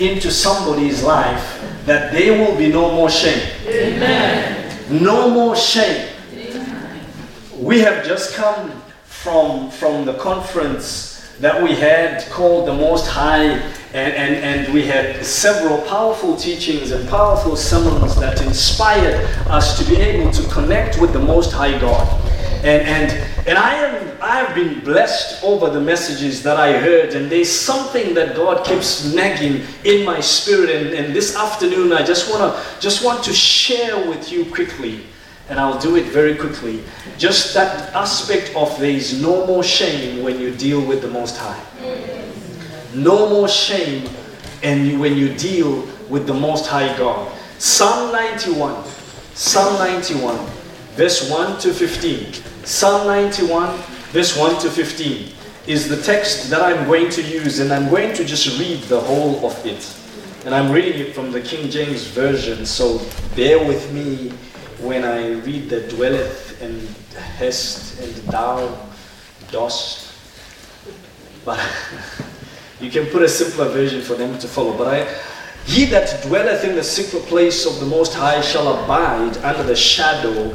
into somebody's life that there will be no more shame. Amen. No more shame. We have just come from, from the conference that we had called the Most High, and, and, and we had several powerful teachings and powerful sermons that inspired us to be able to connect with the Most High God. And, and, and I, am, I have been blessed over the messages that I heard, and there's something that God keeps nagging in my spirit. And, and this afternoon, I just, wanna, just want to share with you quickly and I'll do it very quickly. Just that aspect of there is no more shame when you deal with the Most High. No more shame and when you deal with the Most High God. Psalm 91, Psalm 91, verse 1 to 15. Psalm 91, verse 1 to 15 is the text that I'm going to use, and I'm going to just read the whole of it. And I'm reading it from the King James Version, so bear with me when I read the dwelleth and hest and thou dost. But you can put a simpler version for them to follow. But I, he that dwelleth in the secret place of the Most High shall abide under the shadow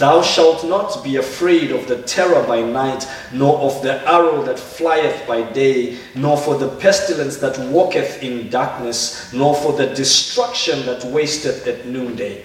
Thou shalt not be afraid of the terror by night, nor of the arrow that flieth by day, nor for the pestilence that walketh in darkness, nor for the destruction that wasteth at noonday.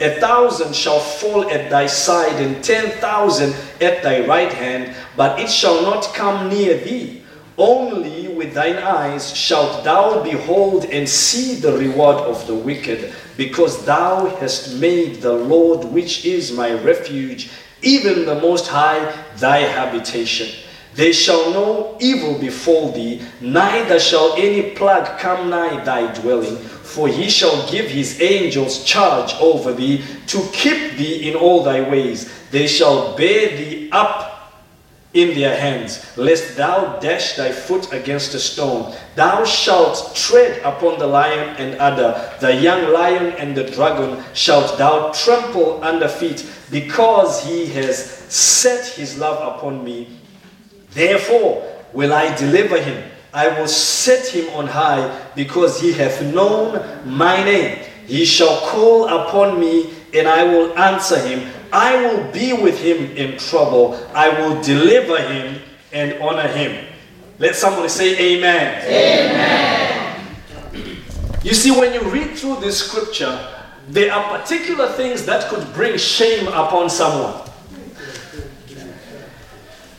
A thousand shall fall at thy side, and ten thousand at thy right hand, but it shall not come near thee. Only with thine eyes shalt thou behold and see the reward of the wicked, because thou hast made the Lord, which is my refuge, even the Most High, thy habitation. They shall no evil befall thee, neither shall any plague come nigh thy dwelling. For he shall give his angels charge over thee to keep thee in all thy ways. They shall bear thee up in their hands, lest thou dash thy foot against a stone. Thou shalt tread upon the lion and adder, the young lion and the dragon shalt thou trample under feet, because he has set his love upon me. Therefore will I deliver him. I will set him on high because he hath known my name. He shall call upon me and I will answer him. I will be with him in trouble. I will deliver him and honor him. Let somebody say amen. Amen. You see, when you read through this scripture, there are particular things that could bring shame upon someone.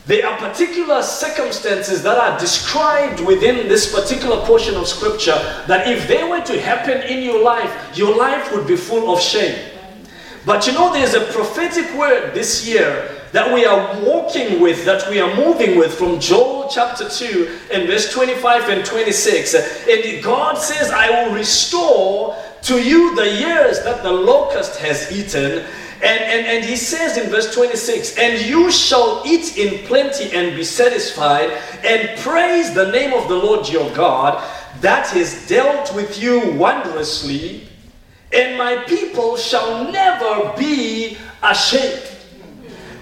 There are particular circumstances that are described within this particular portion of scripture that if they were to happen in your life, your life would be full of shame. But you know, there's a prophetic word this year that we are walking with, that we are moving with from Joel chapter 2 and verse 25 and 26. And God says, I will restore to you the years that the locust has eaten and, and, and he says in verse 26, And you shall eat in plenty and be satisfied, and praise the name of the Lord your God that has dealt with you wondrously, and my people shall never be ashamed.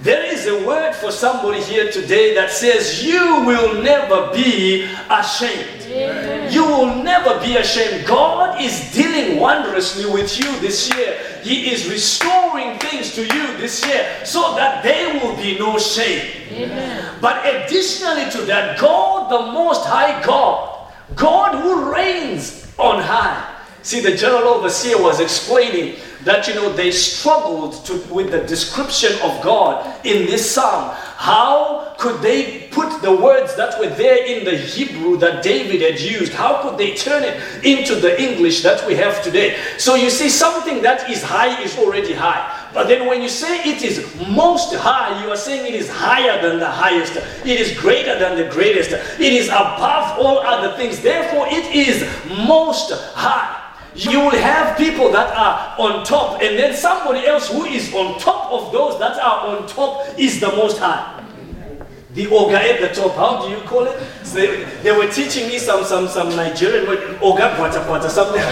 There is a word for somebody here today that says, You will never be ashamed. Amen. You will never be ashamed. God is dealing wondrously with you this year. He is restoring things to you this year so that there will be no shame. Amen. But additionally to that, God, the Most High God, God who reigns on high. See, the general overseer was explaining that you know they struggled to, with the description of God in this psalm. How could they put the words that were there in the Hebrew that David had used? How could they turn it into the English that we have today? So you see, something that is high is already high. But then when you say it is most high, you are saying it is higher than the highest. It is greater than the greatest. It is above all other things. Therefore, it is most high. You will have people that are on top, and then somebody else who is on top of those that are on top is the Most High. The Oga at the top, how do you call it? So they, they were teaching me some some some Nigerian word, Oga Kwata Kwata, something.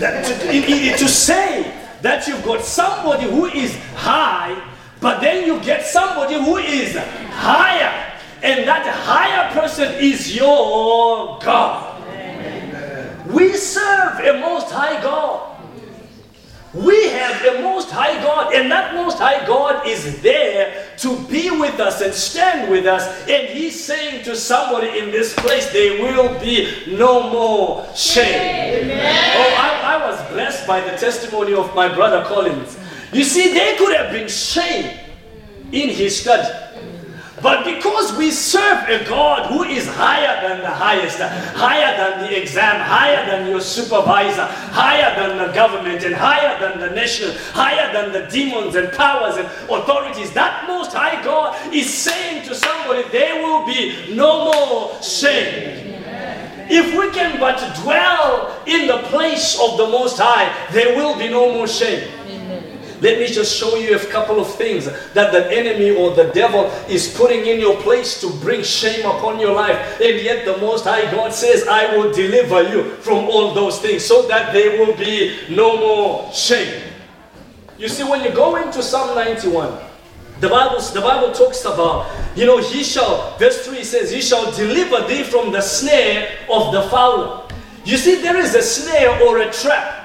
that, to, to say that you've got somebody who is high, but then you get somebody who is higher. And that higher person is your God. We serve a most high God. We have a most high God, and that most high God is there to be with us and stand with us. And He's saying to somebody in this place, there will be no more shame. Amen. Oh, I, I was blessed by the testimony of my brother Collins. You see, there could have been shame in his study. But because we serve a God who is higher than the highest, higher than the exam, higher than your supervisor, higher than the government, and higher than the nation, higher than the demons and powers and authorities, that most high God is saying to somebody, there will be no more shame. If we can but dwell in the place of the Most High, there will be no more shame. Let me just show you a couple of things that the enemy or the devil is putting in your place to bring shame upon your life. And yet, the Most High God says, I will deliver you from all those things so that there will be no more shame. You see, when you go into Psalm 91, the Bible, the Bible talks about, you know, he shall, verse 3 says, he shall deliver thee from the snare of the fowler. You see, there is a snare or a trap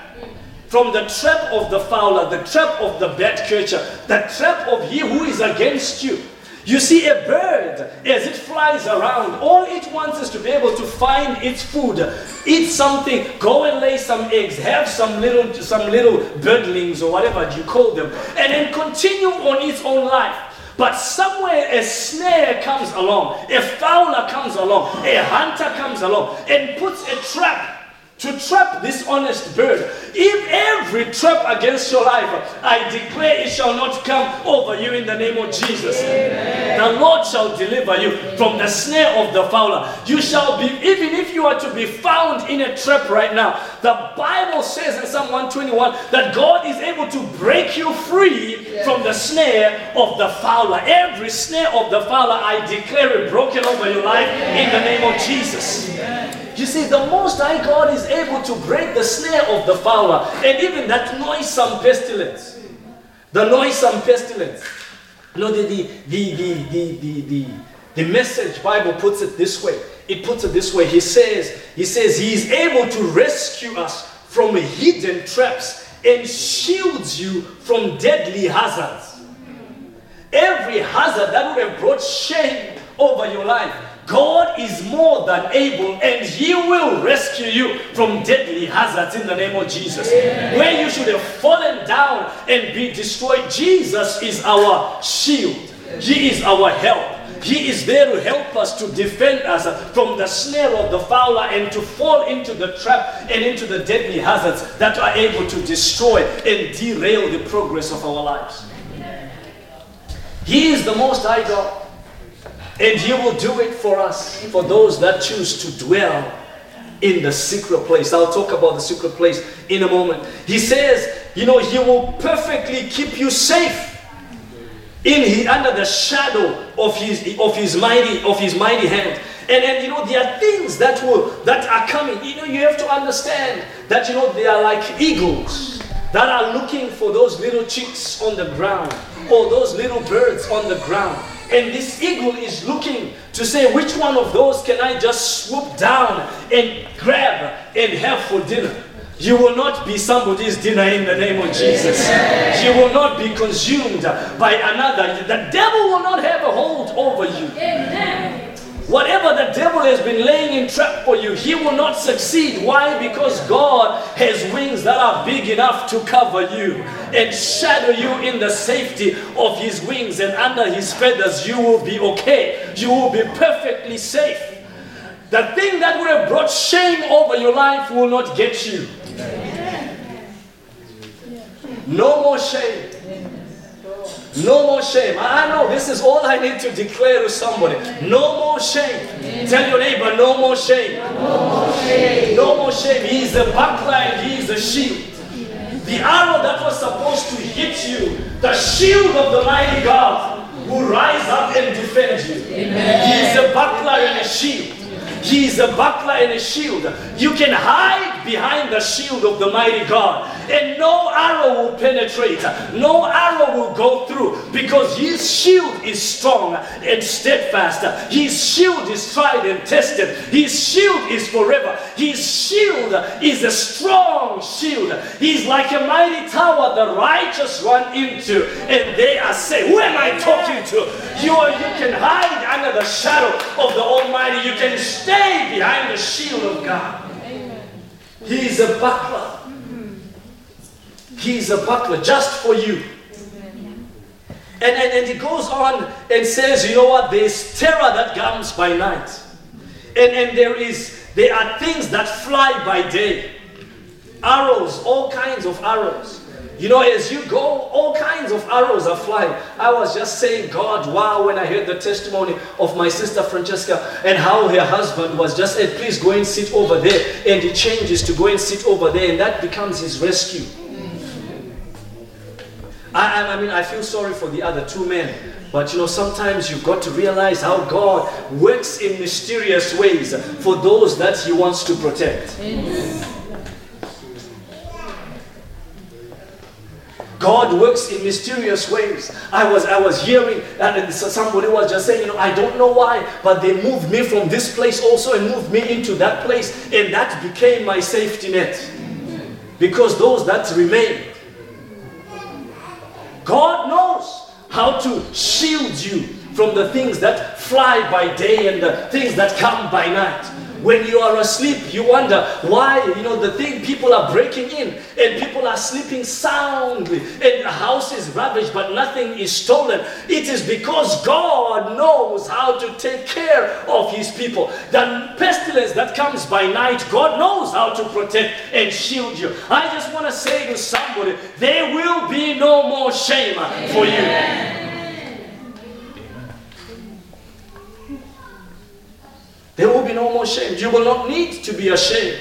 from the trap of the fowler, the trap of the bad creature, the trap of he who is against you. You see, a bird, as it flies around, all it wants is to be able to find its food, eat something, go and lay some eggs, have some little, some little birdlings or whatever you call them, and then continue on its own life. But somewhere a snare comes along, a fowler comes along, a hunter comes along, and puts a trap to trap this honest bird. If every trap against your life, I declare it shall not come over you in the name of Jesus. Amen. The Lord shall deliver you from the snare of the fowler. You shall be, even if you are to be found in a trap right now, the Bible says in Psalm 121 that God is able to break you free from the snare of the fowler. Every snare of the fowler, I declare it broken over your life in the name of Jesus. You see, the Most High God is able to break the snare of the fowler and even that noisome pestilence. The noisome pestilence. Look, the, the, the, the, the, the, the message Bible puts it this way. It puts it this way. He says, He says, He is able to rescue us from hidden traps and shields you from deadly hazards. Every hazard that would have brought shame over your life, God is more than able and He will rescue you from deadly hazards in the name of Jesus. Amen. Where you should have fallen down and be destroyed, Jesus is our shield, He is our help. He is there to help us to defend us from the snare of the fowler and to fall into the trap and into the deadly hazards that are able to destroy and derail the progress of our lives. He is the most high God. And He will do it for us, for those that choose to dwell in the secret place. I'll talk about the secret place in a moment. He says, you know, He will perfectly keep you safe in he, under the shadow of his of his mighty of his mighty hand. And and you know there are things that will that are coming. You know you have to understand that you know they are like eagles that are looking for those little chicks on the ground or those little birds on the ground. And this eagle is looking to say, which one of those can I just swoop down and grab and have for dinner? You will not be somebody's dinner in the name of Jesus. You will not be consumed by another. The devil will not have a hold over you. Amen. Whatever the devil has been laying in trap for you, he will not succeed. Why? Because God has wings that are big enough to cover you and shadow you in the safety of his wings and under his feathers. You will be okay. You will be perfectly safe. The thing that would have brought shame over your life will not get you. No more shame. No more shame. I know this is all I need to declare to somebody. No more shame. Tell your neighbor, no more shame. No more more shame. No more shame. He is a buckler and he is a shield. The arrow that was supposed to hit you, the shield of the mighty God who rise up and defend you. Amen. He is a buckler and a shield. He is a buckler and a shield. You can hide behind the shield of the mighty God, and no arrow will penetrate, no arrow will go through, because his shield is strong and steadfast. His shield is tried and tested. His shield is forever. His shield is a strong shield. He's like a mighty tower the righteous run into, and they are safe. Who am I talking to? You, are, you can hide under the shadow of the Almighty. You can stay behind the shield of God. He is a buckler. He is a buckler just for you. And, and, and he goes on and says, you know what? There's terror that comes by night. And, and there is there are things that fly by day. Arrows, all kinds of arrows. You know, as you go, all kinds of arrows are flying. I was just saying, God, wow, when I heard the testimony of my sister Francesca and how her husband was just said, please go and sit over there. And he changes to go and sit over there, and that becomes his rescue. I, I mean, I feel sorry for the other two men. But you know, sometimes you've got to realize how God works in mysterious ways for those that He wants to protect. God works in mysterious ways. I was I was hearing and somebody was just saying, you know, I don't know why, but they moved me from this place also and moved me into that place, and that became my safety net. Because those that remain, God knows how to shield you from the things that fly by day and the things that come by night. When you are asleep, you wonder why, you know, the thing people are breaking in and people are sleeping soundly and the house is ravaged but nothing is stolen. It is because God knows how to take care of his people. The pestilence that comes by night, God knows how to protect and shield you. I just want to say to somebody, there will be no more shame for you. There will be no more shame. You will not need to be ashamed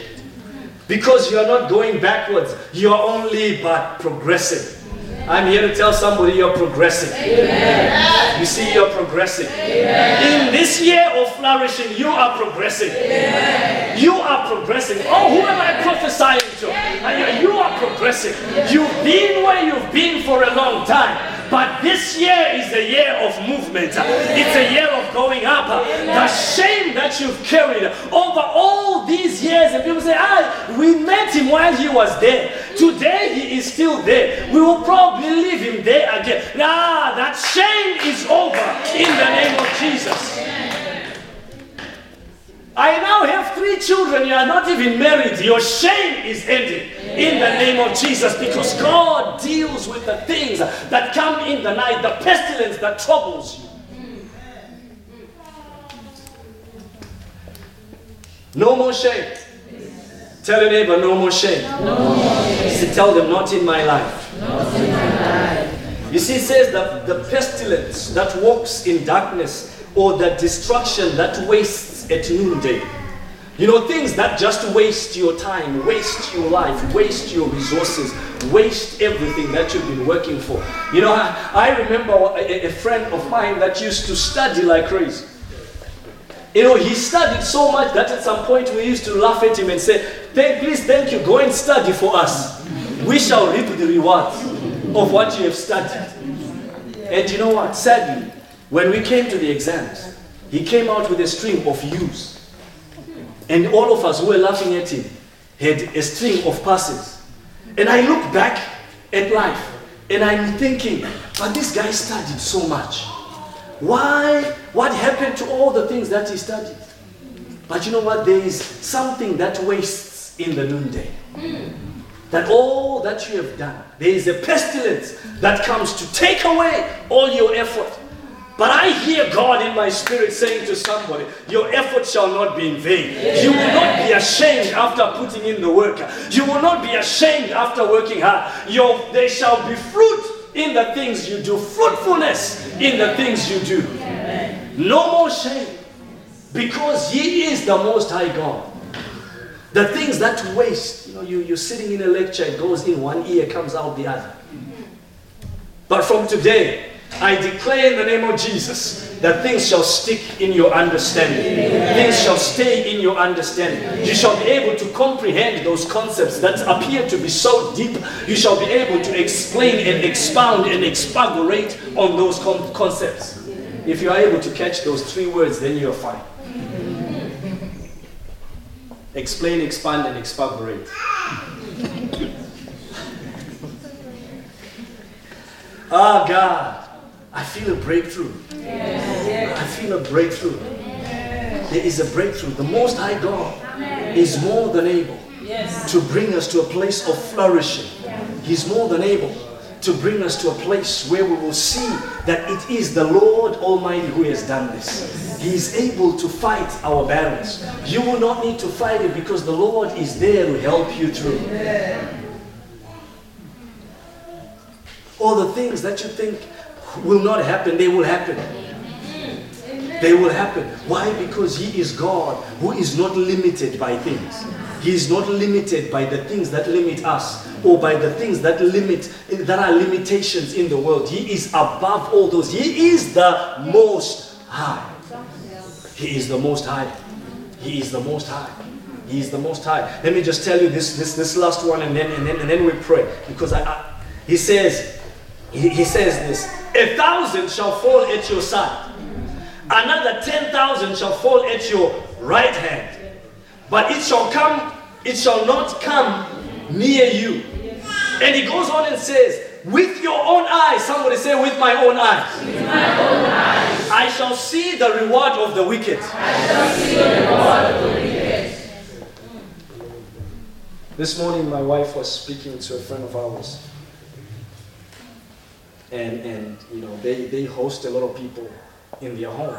because you are not going backwards. You are only but progressing. I'm here to tell somebody you're progressing. Amen. You see, you're progressing. Amen. In this year of flourishing, you are progressing. Amen. You are progressing. Oh, who am I prophesying to? You are progressing. You've been where you've been for a long time. But this year is a year of movement. It's a year of going up. The shame that you've carried over all these years, and people say, ah, we met him while he was there. Today he is still there. We will probably leave him there again. Nah, that shame is over in the name of Jesus. I now have three children. You are not even married. Your shame is ended in the name of Jesus because God deals with the things that come in the night, the pestilence that troubles you. No more shame. Tell your neighbor, no more shame. No more shame. Tell them, not in my life. Not in my life. You see, it says that the pestilence that walks in darkness or the destruction that wastes at noonday. You know, things that just waste your time, waste your life, waste your resources, waste everything that you've been working for. You know, I, I remember a, a friend of mine that used to study like crazy. You know, he studied so much that at some point we used to laugh at him and say, thank, please, thank you, go and study for us. We shall reap the rewards of what you have studied. And you know what? Sadly, when we came to the exams, he came out with a string of U's. And all of us who were laughing at him had a string of passes. And I look back at life and I'm thinking, but this guy studied so much. Why? What happened to all the things that he studied? But you know what? There is something that wastes in the noonday. That all that you have done, there is a pestilence that comes to take away all your effort. But I hear God in my spirit saying to somebody, Your effort shall not be in vain. You will not be ashamed after putting in the work. You will not be ashamed after working hard. Your, there shall be fruit in the things you do, fruitfulness in the things you do. No more shame because He is the Most High God. The things that waste, you know, you, you're sitting in a lecture, it goes in one ear, comes out the other. But from today, I declare in the name of Jesus that things shall stick in your understanding. Things shall stay in your understanding. You shall be able to comprehend those concepts that appear to be so deep. You shall be able to explain and expound and expagorate on those con- concepts. If you are able to catch those three words, then you're fine. Explain, expand, and expagorate. Ah, oh, God, I feel a breakthrough. I feel a breakthrough. There is a breakthrough. The Most High God is more than able to bring us to a place of flourishing. He's more than able to bring us to a place where we will see that it is the Lord Almighty who has done this. He is able to fight our battles. You will not need to fight it because the Lord is there to help you through. All the things that you think will not happen, they will happen. They will happen. Why? Because He is God who is not limited by things. He is not limited by the things that limit us or by the things that limit that are limitations in the world. He is above all those. He is the most high. He is the most high. He is the most high. He is the most high. Let me just tell you this this, this last one and then and then and then we pray. Because I, I he says he, he says this a thousand shall fall at your side, another ten thousand shall fall at your right hand but it shall come, it shall not come near you. And he goes on and says, with your own eyes, somebody say, with my own eyes. With my own eyes. I shall see the reward of the wicked. I shall see the reward of the wicked. This morning, my wife was speaking to a friend of ours. And, and you know, they, they host a lot of people in their home.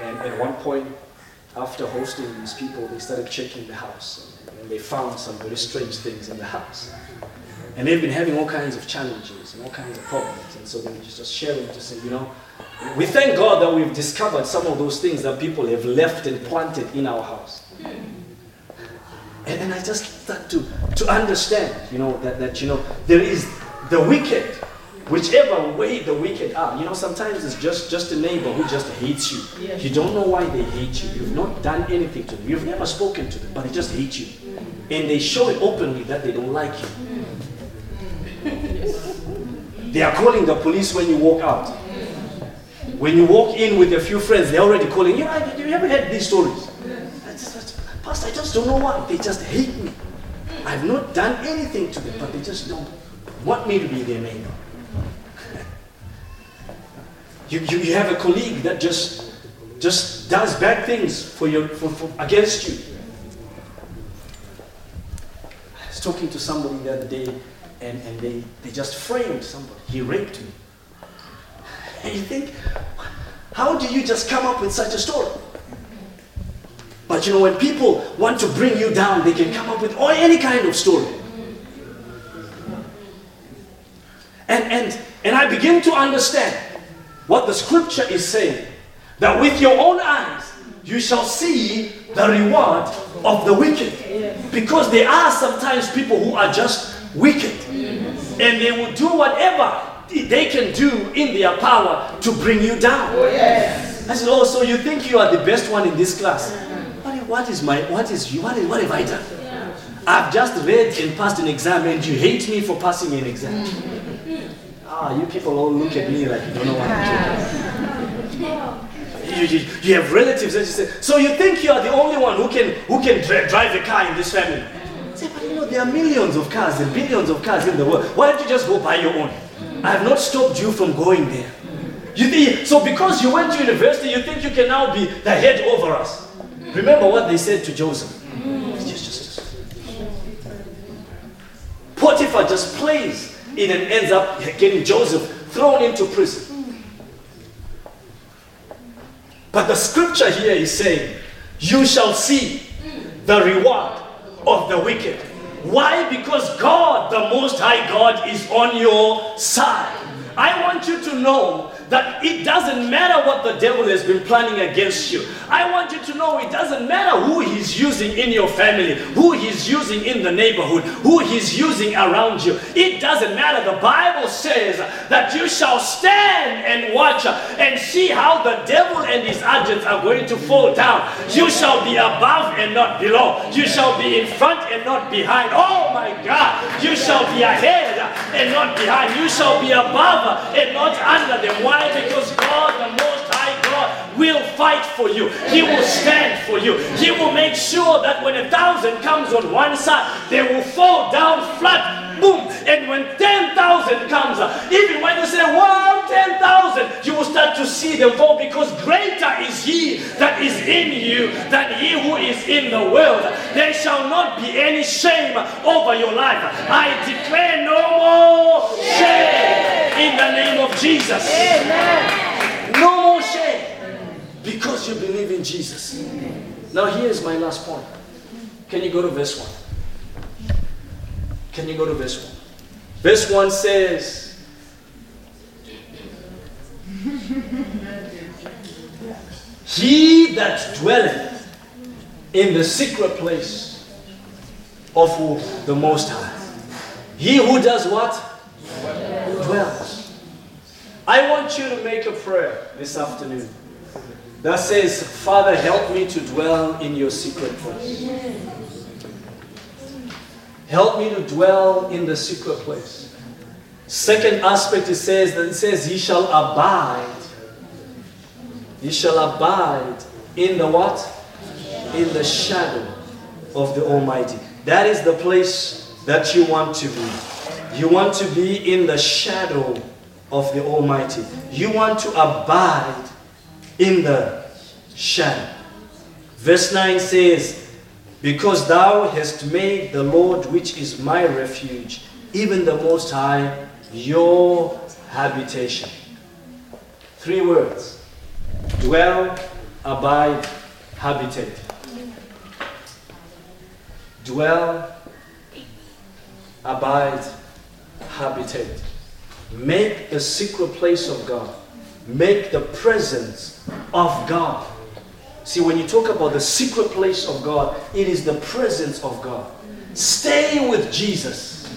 And at one point, after hosting these people, they started checking the house and they found some very strange things in the house. And they've been having all kinds of challenges and all kinds of problems. And so they were just sharing to say, you know, we thank God that we've discovered some of those things that people have left and planted in our house. And, and I just start to, to understand, you know, that, that, you know, there is the wicked whichever way the wicked are. You know, sometimes it's just, just a neighbor who just hates you. Yes. You don't know why they hate you. You've not done anything to them. You've never spoken to them, but they just hate you. And they show it openly that they don't like you. They are calling the police when you walk out. When you walk in with a few friends, they're already calling. You know, you ever heard these stories? Pastor, I just don't know why. They just hate me. I've not done anything to them, but they just don't want me to be their neighbor. You, you, you have a colleague that just, just does bad things for you, for, for, against you. I was talking to somebody the other day, and, and they, they just framed somebody. He raped me. And you think, how do you just come up with such a story? But you know, when people want to bring you down, they can come up with any kind of story. And, and, and I begin to understand what the scripture is saying that with your own eyes you shall see the reward of the wicked. Because there are sometimes people who are just wicked and they will do whatever they can do in their power to bring you down. Oh, yes. I said, Oh, so you think you are the best one in this class? What, what is my what is you what, is, what have I done? I've just read and passed an exam and you hate me for passing an exam. Ah, you people all look at me like you don't know what I'm doing. You, you, you, have relatives that you say, so you think you are the only one who can who can drive a car in this family? Say, but you know there are millions of cars and billions of cars in the world. Why don't you just go buy your own? I have not stopped you from going there. You think, so because you went to university, you think you can now be the head over us. Remember what they said to Joseph. Just, just, just. Potiphar just plays it ends up getting Joseph thrown into prison. But the scripture here is saying, You shall see the reward of the wicked. Why? Because God, the Most High God, is on your side. I want you to know that it doesn't matter what the devil has been planning against you. I want you to know it doesn't matter who he's using in your family, who he's using in the neighborhood, who he's using around you. It doesn't matter. The Bible says that you shall stand and watch and see how the devil and his agents are going to fall down. You shall be above and not below. You shall be in front and not behind. Oh my God. You shall be ahead and not behind. You shall be above and not under them. Why? Because God, the God, will fight for you. He will stand for you. He will make sure that when a thousand comes on one side, they will fall down flat. Boom. And when 10,000 comes, even when you say, wow, 10,000, you will start to see them fall because greater is He that is in you than He who is in the world. There shall not be any shame over your life. I declare no more shame in the name of Jesus. Amen. Because you believe in Jesus. Now, here's my last point. Can you go to verse 1? Can you go to verse 1? Verse 1 says, He that dwelleth in the secret place of the Most High. He who does what? dwells. I want you to make a prayer this afternoon that says, Father, help me to dwell in your secret place. Help me to dwell in the secret place. Second aspect it says that it says, He shall abide. He shall abide in the what? In the shadow of the Almighty. That is the place that you want to be. You want to be in the shadow of the Almighty. You want to abide in the shadow. Verse 9 says, Because thou hast made the Lord, which is my refuge, even the Most High, your habitation. Three words dwell, abide, habitate. Dwell, abide, habitate. Make the secret place of God. Make the presence of God. See, when you talk about the secret place of God, it is the presence of God. Stay with Jesus.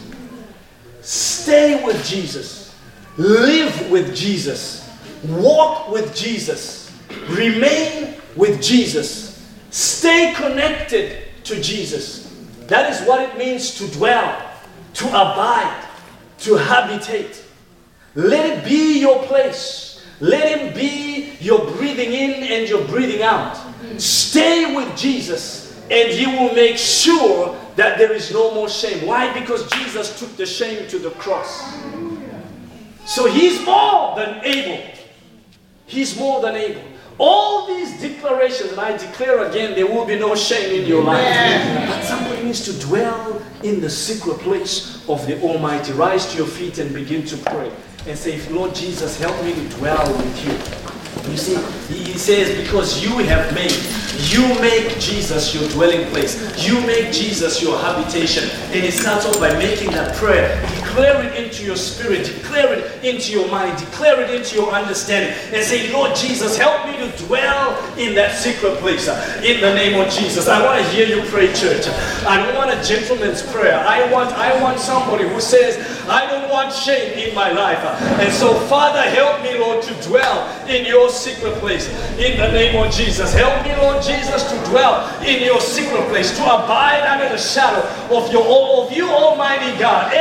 Stay with Jesus. Live with Jesus. Walk with Jesus. Remain with Jesus. Stay connected to Jesus. That is what it means to dwell, to abide to habitate. Let it be your place. Let Him be your breathing in and your breathing out. Stay with Jesus, and He will make sure that there is no more shame. Why? Because Jesus took the shame to the cross. So He's more than able. He's more than able. All these declarations, and I declare again, there will be no shame in your life. But somebody needs to dwell in the secret place of the Almighty. Rise to your feet and begin to pray and say, Lord Jesus, help me to dwell with you. You see, he says, because you have made, you make Jesus your dwelling place. You make Jesus your habitation. And it starts off by making that prayer. Declare it into your spirit. Declare it into your mind. Declare it into your understanding. And say, Lord Jesus, help me to dwell in that secret place. In the name of Jesus. I want to hear you pray, church. I don't want a gentleman's prayer. I want, I want somebody who says, I want shame in my life. And so, Father, help me, Lord, to dwell in your secret place. In the name of Jesus. Help me, Lord Jesus, to dwell in your secret place, to abide under the shadow of your all of you, Almighty God.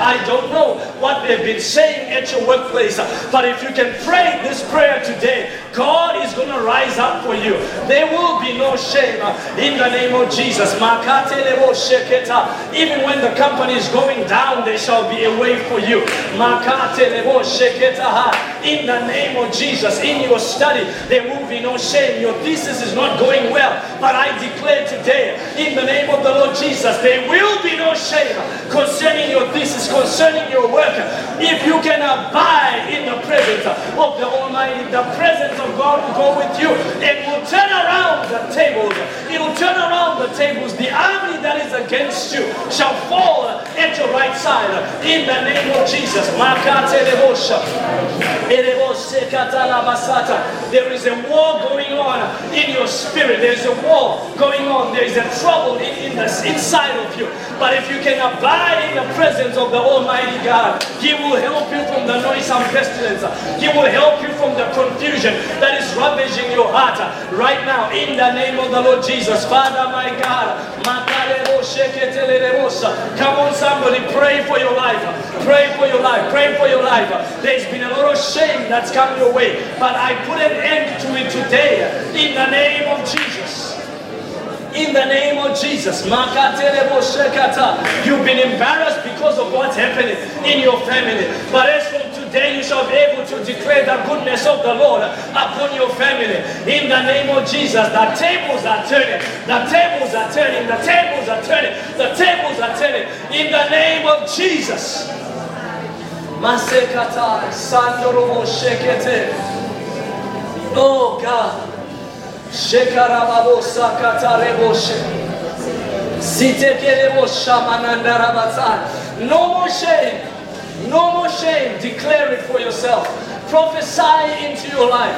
I don't know what they've been saying at your workplace, but if you can pray this prayer today, God is going to rise up for you. There will be no shame in the name of Jesus. Even when the company is going down, there shall be a way for you. In the name of Jesus, in your study, there will be no shame. Your thesis is not going well, but I declare today, in the name of the Lord Jesus, there will be no shame concerning your thesis, concerning your work, if you can abide in the presence of the Almighty, the presence of God will go with you. It will turn around the tables. It will turn around the tables. The army that is against you shall fall at your right side in the name of Jesus. There is a war going on in your spirit. There is a war going on. There is a trouble in, in the inside of you. But if you can abide in the presence of the Almighty God, He will help you from the noisome pestilence. He will help you from the confusion that is ravaging your heart right now. In the name of the Lord Jesus, Father, my God, come on, somebody, pray for your life. Pray for your life. Pray for your life. There's been a lot of shame that's come your way, but I put an end to it today in the name of Jesus. In the name of Jesus. You've been embarrassed because of what's happening in your family. But as from today, you shall be able to declare the goodness of the Lord upon your family. In the name of Jesus, the tables are turning. The tables are turning. The tables are turning. The tables are turning. In the name of Jesus. Masekata. Oh God. No more shame. No more shame. Declare it for yourself. Prophesy into your life.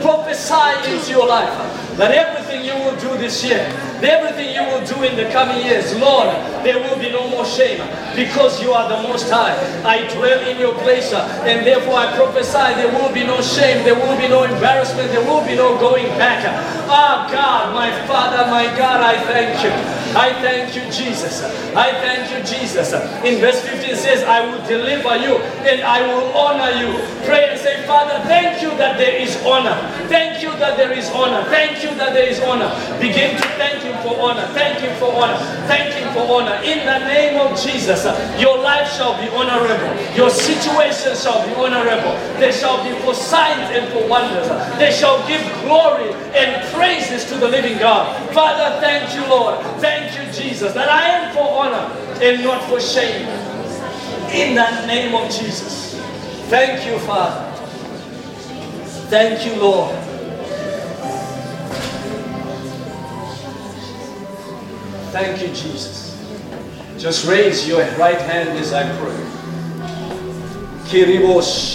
Prophesy into your life. That everything you will do this year, everything you will do in the coming years, Lord, there will be no more shame because you are the Most High. I dwell in your place and therefore I prophesy there will be no shame, there will be no embarrassment, there will be no going back. Ah, God, my Father, my God, I thank you. I thank you, Jesus. I thank you, Jesus. In verse 15 says, I will deliver you and I will honor you. Pray and say, Father, thank you that there is honor. Thank you that there is honor. Thank you that there is honor. Begin to thank Him for honor. Thank Him for honor. Thank Him for honor. In the name of Jesus, your life shall be honorable. Your situation shall be honorable. They shall be for signs and for wonders. They shall give glory and praises to the living God. Father, thank you, Lord. Thank you, Jesus, that I am for honor and not for shame. In the name of Jesus. Thank you, Father. Thank you, Lord. Thank you, Jesus. Just raise your right hand as I pray. Kiribos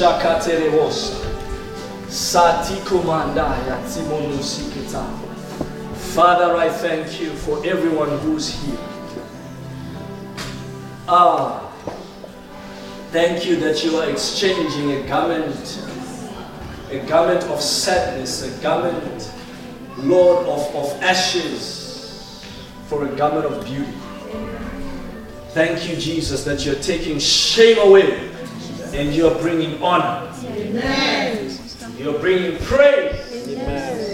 timonusikita. Father, I thank you for everyone who's here. Ah, thank you that you are exchanging a garment, a garment of sadness, a garment, Lord, of, of ashes for a garment of beauty. Thank you, Jesus, that you're taking shame away and you're bringing honor. You're bringing praise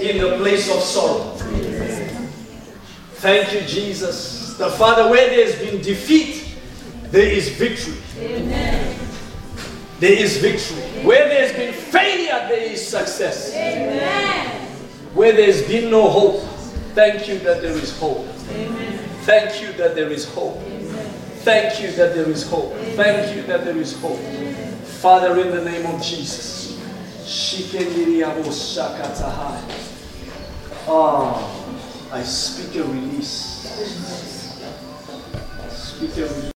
in the place of sorrow. Thank you, Jesus. The Father, where there's been defeat, there is victory. There is victory. Where there's been failure, there is success. Where there's been no hope, thank you that there is hope. Thank you that there is hope. Thank you that there is hope. Thank you that there is hope. Father, in the name of Jesus. Ah, I speak a release. Speak a release.